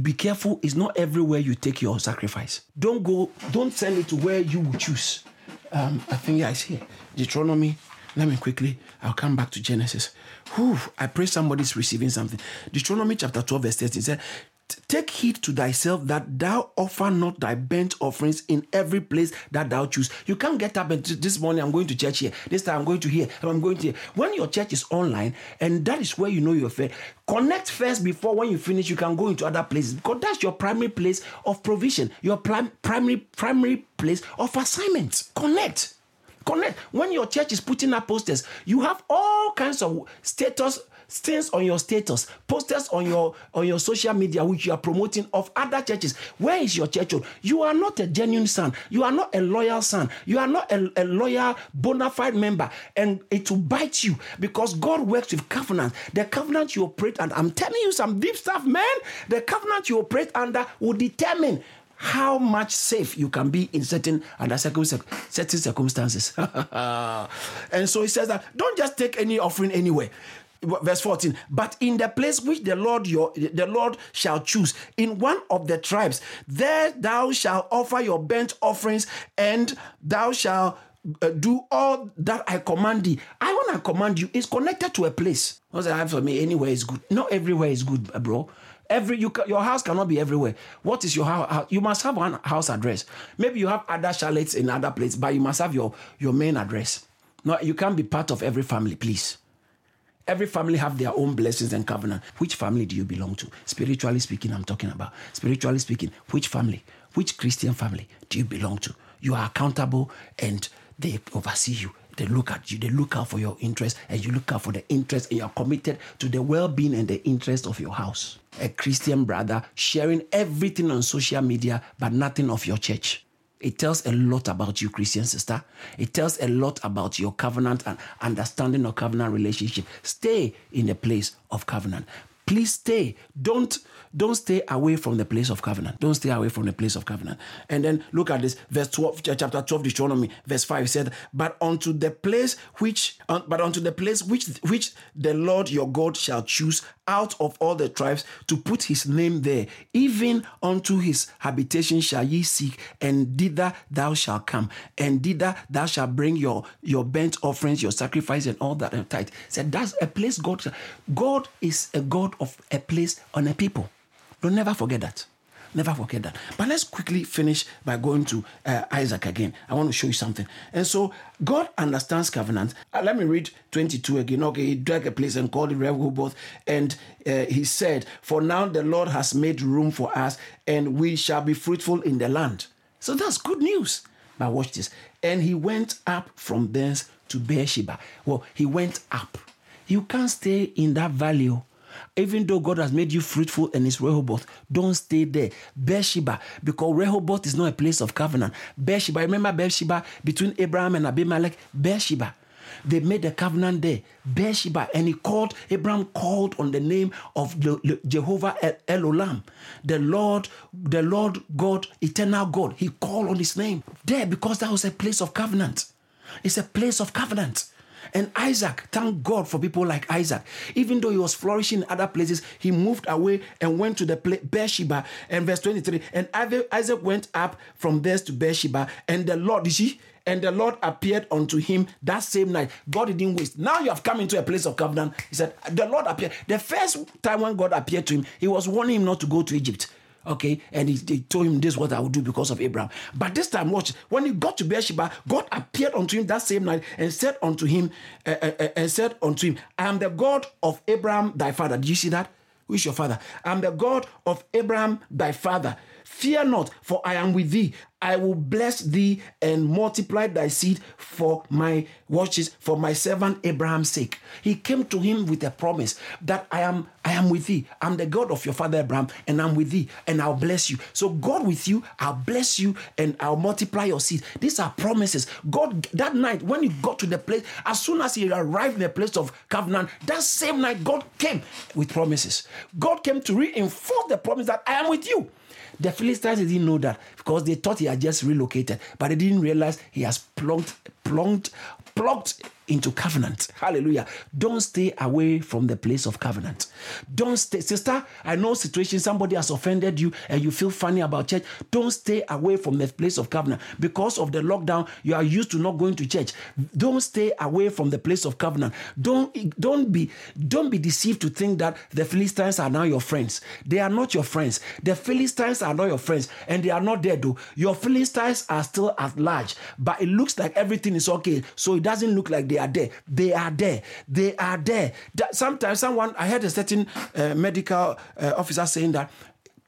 Be careful, it's not everywhere you take your sacrifice. Don't go, don't send it to where you will choose. Um, I think it's here. Deuteronomy. Let me quickly, I'll come back to Genesis. Whew, I pray somebody's receiving something. Deuteronomy chapter 12, verse 13 said, Take heed to thyself that thou offer not thy burnt offerings in every place that thou choose. You can't get up and this morning I'm going to church here. This time I'm going to here. I'm going to here. When your church is online and that is where you know your faith, connect first before when you finish you can go into other places because that's your primary place of provision, your prim- primary primary place of assignment. Connect. Connect. When your church is putting up posters, you have all kinds of status things on your status, posters on your on your social media which you are promoting of other churches. Where is your church? You are not a genuine son. You are not a loyal son. You are not a, a loyal bona fide member, and it will bite you because God works with covenant. The covenant you operate, and I'm telling you some deep stuff, man. The covenant you operate under will determine how much safe you can be in certain under certain circumstances. and so he says that don't just take any offering anywhere. Verse 14 but in the place which the lord your the lord shall choose in one of the tribes there thou shalt offer your burnt offerings and thou shalt uh, do all that i command thee. I want to command you It's connected to a place. I have for me? Anywhere is good. Not everywhere is good bro Every you your house cannot be everywhere. What is your house? You must have one house address. Maybe you have other chalets in other places, but you must have your your main address. No, you can't be part of every family, please. Every family have their own blessings and covenant. Which family do you belong to? Spiritually speaking, I'm talking about. Spiritually speaking, which family, which Christian family do you belong to? You are accountable and they oversee you. They look at you, they look out for your interest, and you look out for the interest, and you are committed to the well being and the interest of your house. A Christian brother sharing everything on social media, but nothing of your church. It tells a lot about you, Christian sister. It tells a lot about your covenant and understanding of covenant relationship. Stay in the place of covenant. Please stay. Don't don't stay away from the place of covenant. Don't stay away from the place of covenant. And then look at this, verse 12, chapter 12, Deuteronomy, verse 5 said, But unto the place which but unto the place which which the Lord your God shall choose out of all the tribes to put his name there, even unto his habitation shall ye seek, and thither thou shalt come, and thither thou shalt bring your, your burnt offerings, your sacrifice, and all that and tithe. Said that's a place God God is a God of a place on a people. Don't never forget that. Never forget that. But let's quickly finish by going to uh, Isaac again. I want to show you something. And so God understands covenant. Uh, let me read 22 again. Okay, he dug a place and called it Rehoboth. And uh, he said, For now the Lord has made room for us, and we shall be fruitful in the land. So that's good news. But watch this. And he went up from thence to Beersheba. Well, he went up. You can't stay in that valley Even though God has made you fruitful and is Rehoboth, don't stay there. Beersheba, because Rehoboth is not a place of covenant. Beersheba, remember Beersheba between Abraham and Abimelech? Beersheba. They made a covenant there, Beersheba, and he called, Abraham called on the name of Jehovah El Olam, the Lord, the Lord God, eternal God. He called on his name there because that was a place of covenant. It's a place of covenant. And Isaac, thank God for people like Isaac. Even though he was flourishing in other places, he moved away and went to the place Beersheba. And verse 23, and Isaac went up from there to Beersheba, and the Lord, and the Lord appeared unto him that same night. God didn't waste. Now you have come into a place of covenant. He said, The Lord appeared. The first time when God appeared to him, he was warning him not to go to Egypt. Okay, and he, he, told him this what I would do because of Abraham. But this time, watch, when he got to Beersheba, God appeared unto him that same night and said unto him, uh, uh, uh, and said unto him, I am the God of Abraham thy father. Do you see that? Who is your father? I am the God of Abraham thy father. Fear not, for I am with thee. I will bless thee and multiply thy seed for my watches, for my servant Abraham's sake. He came to him with a promise that I am I am with thee. I'm the God of your father Abraham, and I'm with thee, and I'll bless you. So God with you, I'll bless you, and I'll multiply your seed. These are promises. God that night when he got to the place, as soon as he arrived in the place of covenant, that same night God came with promises. God came to reinforce the promise that I am with you. The Philistines didn't know that because they thought he had just relocated, but they didn't realize he has plunked, plunked, plucked into covenant. Hallelujah. Don't stay away from the place of covenant. Don't stay, sister. I know situation somebody has offended you and you feel funny about church. Don't stay away from the place of covenant because of the lockdown. You are used to not going to church. Don't stay away from the place of covenant. Don't don't be don't be deceived to think that the Philistines are now your friends. They are not your friends. The Philistines are not your friends, and they are not there though. Your Philistines are still at large, but it looks like everything is okay. So it doesn't look like they are there. They are there. They are there. That sometimes someone I heard a certain uh, medical uh, officer saying that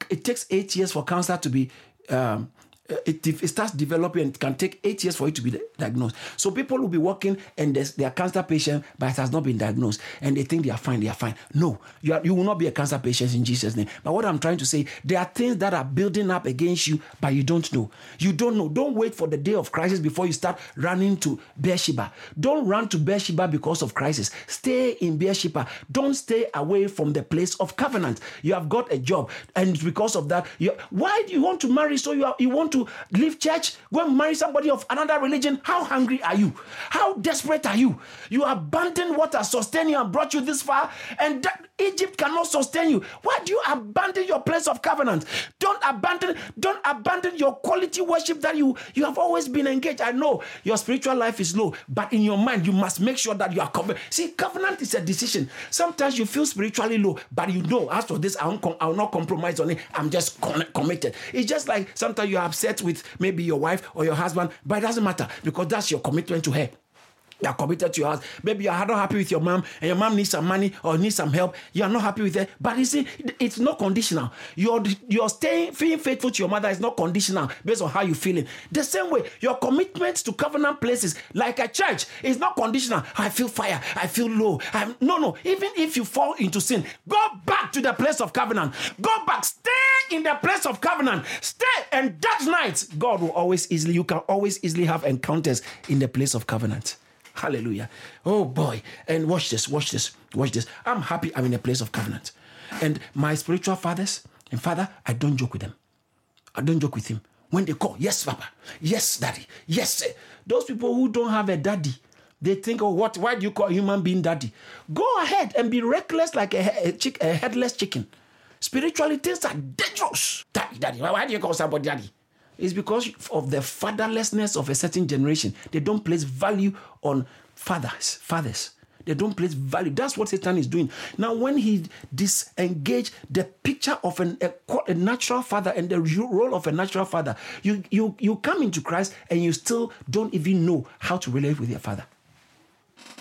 it takes eight years for cancer to be um, Uh, it, it, starts developing and it can take eight years for it to be diagnosed. So people will be working and they are cancer patient, but it has not been diagnosed, and they think they are fine. They are fine. No, you are, you will not be a cancer patient in Jesus' name. But what I'm trying to say, there are things that are building up against you, but you don't know. You don't know. Don't wait for the day of crisis before you start running to Beersheba. Don't run to Beersheba because of crisis. Stay in Beersheba. Don't stay away from the place of covenant. You have got a job, and because of that, you, why do you want to marry? So you are, you want to leave church, go and marry somebody of another religion. How hungry are you? How desperate are you? You abandon what has sustained you and brought you this far, and that Egypt cannot sustain you. Why do you abandon your place of covenant? Don't abandon, don't abandon your quality worship that you you have always been engaged. I know your spiritual life is low, but in your mind, you must make sure that you are covered. See, covenant is a decision. Sometimes you feel spiritually low, but you know, as for this, I won't, I will not compromise on it. I'm just committed. It's just like sometimes you're upset with maybe your wife or your husband, but it doesn't matter because that's your commitment to her. You are committed to your house. Maybe you are not happy with your mom and your mom needs some money or needs some help. You are not happy with her. But you see, it's not conditional. You're, you're staying, being faithful to your mother is not conditional based on how you're feeling. The same way, your commitment to covenant places like a church is not conditional. I feel fire. I feel low. I'm, no, no. Even if you fall into sin, go back to the place of covenant. Go back. Stay in the place of covenant. Stay. And that night, God will always easily, you can always easily have encounters in the place of covenant. Hallelujah. Oh boy. And watch this, watch this, watch this. I'm happy I'm in a place of covenant. And my spiritual fathers and father, I don't joke with them. I don't joke with him. When they call, yes, Papa, yes, Daddy, yes. Sir. Those people who don't have a daddy, they think, oh, what? Why do you call a human being daddy? Go ahead and be reckless like a, a, chick, a headless chicken. Spiritually, things are dangerous. Daddy, daddy. Why do you call somebody daddy? It's because of the fatherlessness of a certain generation. They don't place value on fathers. Fathers. They don't place value. That's what Satan is doing. Now, when he disengage the picture of an, a, a, natural father and the role of a natural father, you, you, you come into Christ and you still don't even know how to relate with your father.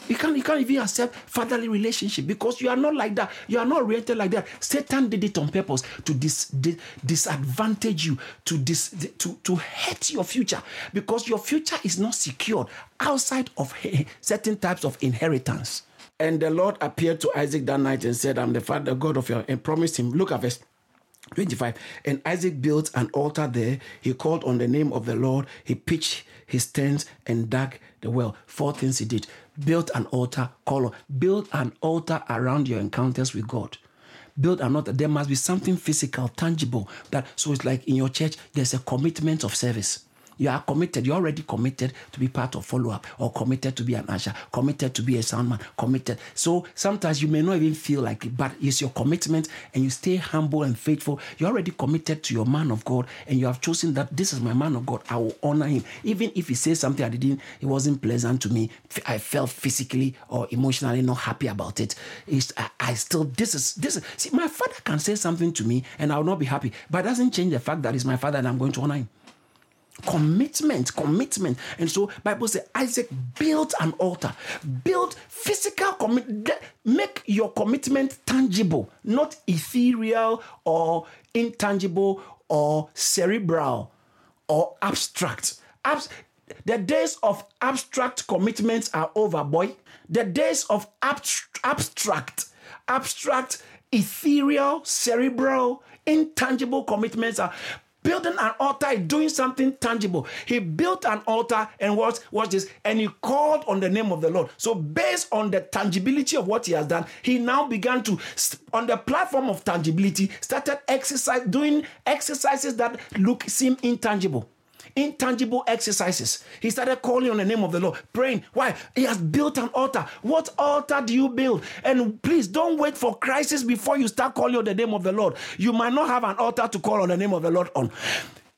You can't, you can't even accept fatherly relationship because you are not like that. You are not oriented like that. Satan did it on purpose to dis, dis, disadvantage you, to, dis, to, to hurt your future because your future is not secured outside of certain types of inheritance. And the Lord appeared to Isaac that night and said, I'm the Father, God of your, and promised him, look at verse 25. And Isaac built an altar there. He called on the name of the Lord. He pitched his tent and dug the well. Four things he did. Built an altar, call on, build an altar around your encounters with God. Build an altar. There must be something physical, tangible. That so it's like in your church, there's a commitment of service. You are committed. You're already committed to be part of follow up or committed to be an usher, committed to be a soundman, committed. So sometimes you may not even feel like it, but it's your commitment and you stay humble and faithful. You're already committed to your man of God and you have chosen that this is my man of God. I will honor him. Even if he says something I didn't, it wasn't pleasant to me. I felt physically or emotionally not happy about it. It's, I, I still, this is, this is, see, my father can say something to me and I will not be happy, but it doesn't change the fact that he's my father and I'm going to honor him commitment commitment. And so bible says isaac built an altar build physical commit make your commitment tangible not ethereal or intangible or cerebral or abstract. Abs- the days of abstract commitments are over boy. The days of abstract abstract ethereal cerebral intangible commitments are building an altar is doing something tangible. He built an altar and what watch this, and he called on the name of the Lord. So, based on the tangibility of what he has done, he now began to, on the platform of tangibility, started exercise doing exercises that look seem intangible intangible exercises. He started calling on the name of the Lord, praying. Why? He has built an altar. What altar do you build? And please don't wait for crisis before you start calling on the name of the Lord. You might not have an altar to call on the name of the Lord on.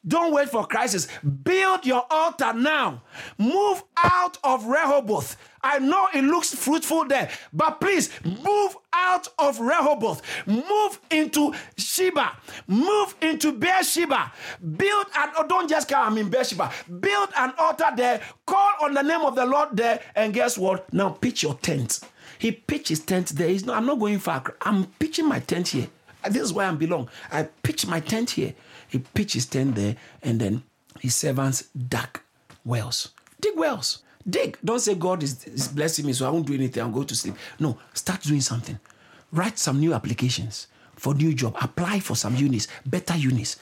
Don't wait for crisis. Build your altar now. Move out of Rehoboth. I know it looks fruitful there, but please move out of Rehoboth. Move into Sheba. Move into Beersheba. Build an, oh, don't just come I in Beersheba. Build an altar there. Call on the name of the Lord there. And guess what? Now pitch your tent. He pitched his tent there. He's not, I'm not going far. I'm pitching my tent here. This is where I belong. I pitch my tent here. He pitched his tent there, and then his servants dug wells. Dig wells. Dig. Don't say God is, is blessing me, so I won't do anything. I'll go to sleep. No, start doing something. Write some new applications for new job. Apply for some unis, better unis.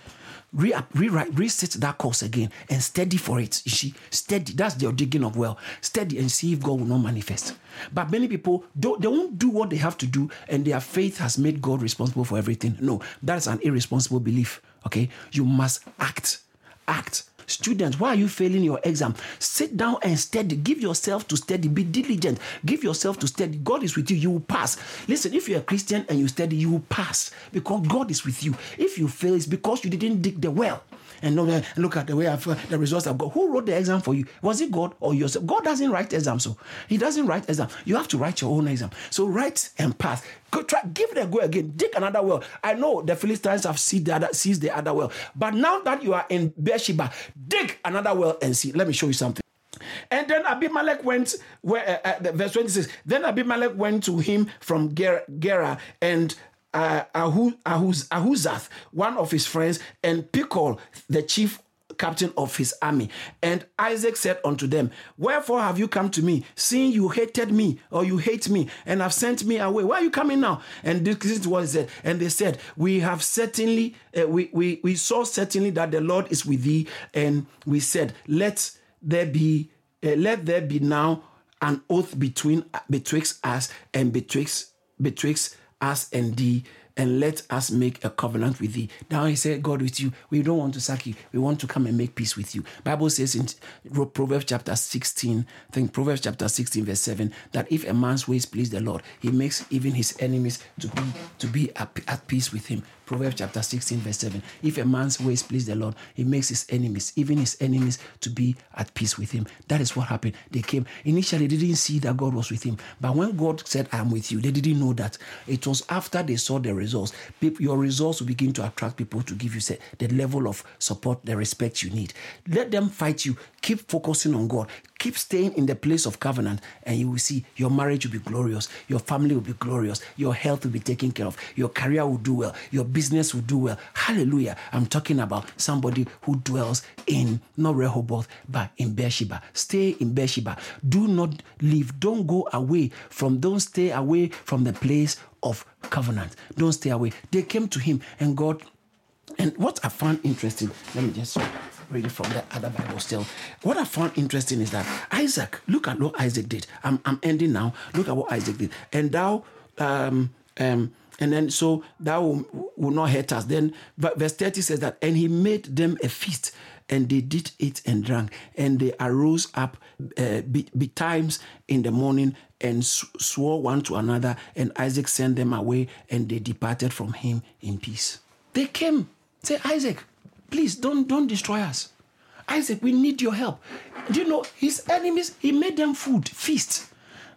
Re- rewrite, reset that course again and steady for it. You see, steady. That's your digging of well. Steady and see if God will not manifest. But many people don't. They won't do what they have to do, and their faith has made God responsible for everything. No, that's an irresponsible belief. Okay, you must act. Act. Students, why are you failing your exam? Sit down and study. Give yourself to study. Be diligent. Give yourself to study. God is with you. You will pass. Listen, if you're a Christian and you study, you will pass because God is with you. If you fail, it's because you didn't dig the well and look at the way I've, the results I've got. Who wrote the exam for you? Was it God or yourself? God doesn't write exams, so He doesn't write exam. You have to write your own exam. So write and pass. Go try, give it a go again. Dig another well. I know the Philistines have seized the other, seized the other well, but now that you are in Beersheba, dig another well and see. Let me show you something. And then Abimelech went where uh, uh, verse 26. Then Abimelech went to him from Ger- Gerar and uh, Ahuz, Ahuz, Ahuzath, one of his friends, and Phicol, the chief captain of his army. And Isaac said unto them, Wherefore have you come to me, seeing you hated me, or you hate me, and have sent me away? Why are you coming now? And this is what he said. And they said, We have certainly, uh, we, we, we saw certainly that the Lord is with thee. And we said, Let there be, uh, let there be now an oath between betwixt us and betwixt betwixt us and thee, and let us make a covenant with thee. Now he said, God with you. We don't want to sack you. We want to come and make peace with you. Bible says in Proverbs chapter 16, I think Proverbs chapter 16, verse 7, that if a man's ways please the Lord, he makes even his enemies to be to be at, at peace with him. Proverbs chapter 16, verse 7. If a man's ways please the Lord, he makes his enemies, even his enemies, to be at peace with him. That is what happened. They came. Initially, they didn't see that God was with him. But when God said, I am with you, they didn't know that. It was after they saw the results. Your results will begin to attract people to give you the level of support, the respect you need. Let them fight you. Keep focusing on God. Keep staying in the place of covenant, and you will see your marriage will be glorious, your family will be glorious, your health will be taken care of, your career will do well, your business will do well. Hallelujah. I'm talking about somebody who dwells in not Rehoboth, but in Beersheba. Stay in Beersheba. Do not leave. Don't go away from, don't stay away from the place of covenant. Don't stay away. They came to him, and God and what I found interesting, let me just read it from the other Bible still. What I found interesting is that Isaac, look at what Isaac did. I'm, I'm ending now. Look at what Isaac did. And thou, um, um, and then so thou will, will not hurt us. Then verse 30 says that, and he made them a feast and they did eat and drank, and they arose up uh, betimes in the morning and swore one to another, and Isaac sent them away, and they departed from him in peace. They came Say, Isaac, please don't, don't destroy us. Isaac, we need your help. Do you know his enemies? He made them food, feast.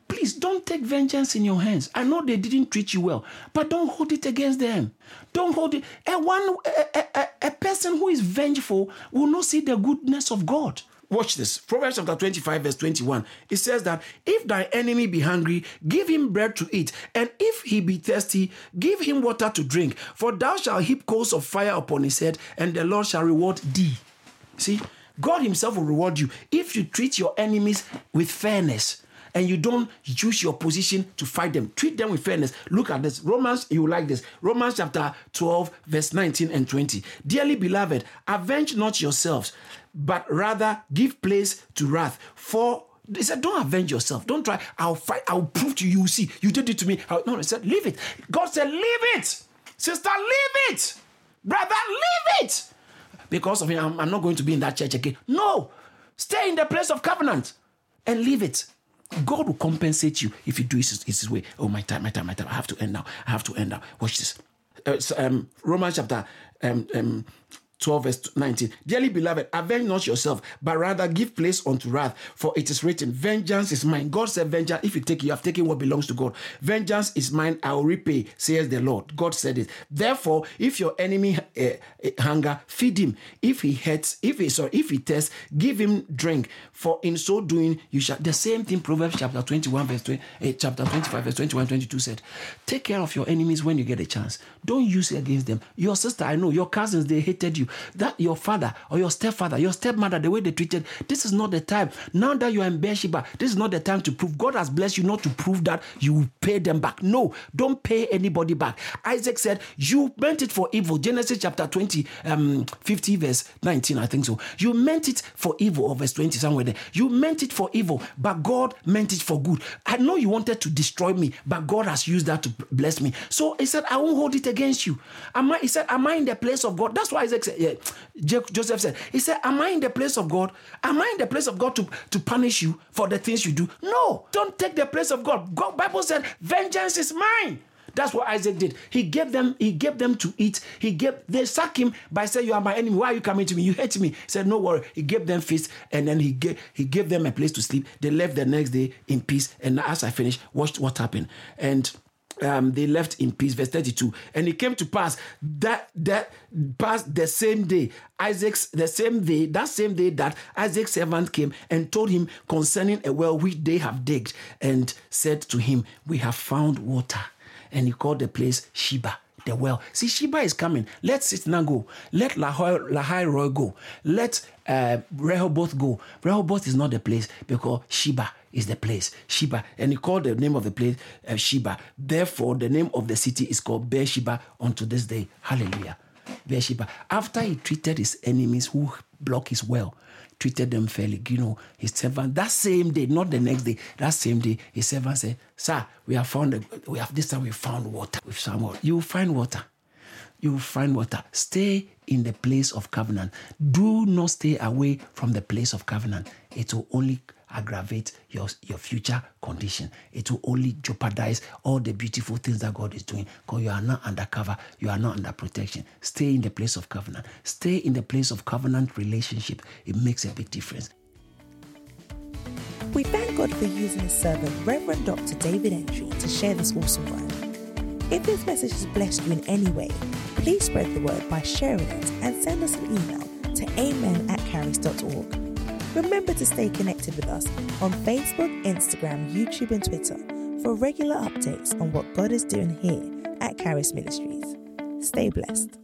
Please don't take vengeance in your hands. I know they didn't treat you well, but don't hold it against them. Don't hold it. A one a, a, a person who is vengeful will not see the goodness of God. Watch this. Proverbs chapter 25, verse 21. It says that if thy enemy be hungry, give him bread to eat. And if he be thirsty, give him water to drink. For thou shalt heap coals of fire upon his head, and the Lord shall reward thee. See, God himself will reward you if you treat your enemies with fairness and you don't use your position to fight them. Treat them with fairness. Look at this. Romans, you like this. Romans chapter 12, verse 19 and 20. Dearly beloved, avenge not yourselves, but rather give place to wrath. For he said, Don't avenge yourself. Don't try. I'll fight. I'll prove to you. You see, you did it to me. No, he said, Leave it. God said, Leave it. Sister, leave it. Brother, leave it. Because of him, I'm, I'm not going to be in that church again. No. Stay in the place of covenant and leave it. God will compensate you if you do it his way. Oh, my time, my time, my time. I have to end now. I have to end now. Watch this. Uh, um, Romans chapter um, um, 12, verse 19. Dearly beloved, avenge not yourself, but rather give place unto wrath, for it is written, Vengeance is mine. God said, Vengeance, if you take, you have taken what belongs to God. Vengeance is mine, I will repay, says the Lord. God said it. Therefore, if your enemy uh, hunger, feed him. If he hurts, if he sorry, if he tests, give him drink. For in so doing, you shall. The same thing, Proverbs chapter 21, verse 20, uh, chapter 25, verse 21, 22 said, Take care of your enemies when you get a chance. Don't use it against them. Your sister, I know, your cousins, they hated you that your father or your stepfather, your stepmother, the way they treated, this is not the time. Now that you are in Beersheba, this is not the time to prove. God has blessed you not to prove that you will pay them back. No, don't pay anybody back. Isaac said, You meant it for evil. Genesis chapter 20, um, 50, verse 19, I think so. You meant it for evil, or verse 20, somewhere there. You meant it for evil, but God meant it for good. I know you wanted to destroy me, but God has used that to bless me. So he said, I won't hold it against you. Am I, he said, Am I in the place of God? That's why Isaac said, yeah, Joseph said, He said, Am I in the place of God? Am I in the place of God to, to punish you for the things you do? No, don't take the place of God. God Bible said, Vengeance is mine. That's what Isaac did. He gave them, he gave them to eat. He gave they sack him by saying, You are my enemy. Why are you coming to me? You hate me. He said, No worry. He gave them feast and then he gave he gave them a place to sleep. They left the next day in peace. And as I finished, watched what happened. And um, they left in peace. Verse 32. And it came to pass that that passed the same day, Isaac's the same day, that same day that Isaac's servant came and told him concerning a well which they have digged, and said to him, We have found water. And he called the place Sheba the well. See, Sheba is coming. Let Sitnah go. Let Lahai Roi go. Let uh, Rehoboth go. Rehoboth is not the place because Sheba is the place. Sheba. And he called the name of the place uh, Sheba. Therefore, the name of the city is called Beersheba unto this day. Hallelujah. Beersheba. After he treated his enemies who block his well, treated them fairly. You know, his servant, that same day, not the next day, that same day, his servant said, Sir, we have found, a, we have this time we found water with some water. You will find water. You will find water. Stay in the place of covenant. Do not stay away from the place of covenant. It will only aggravate your, your future condition. It will only jeopardize all the beautiful things that God is doing because you are not undercover, you are not under protection. Stay in the place of covenant. Stay in the place of covenant relationship. It makes a big difference. We thank God for using his servant, Reverend Dr. David Entry, to share this awesome word. If this message has blessed you in any way, please spread the word by sharing it and send us an email to amen at caris.org. Remember to stay connected with us on Facebook, Instagram, YouTube, and Twitter for regular updates on what God is doing here at Caris Ministries. Stay blessed.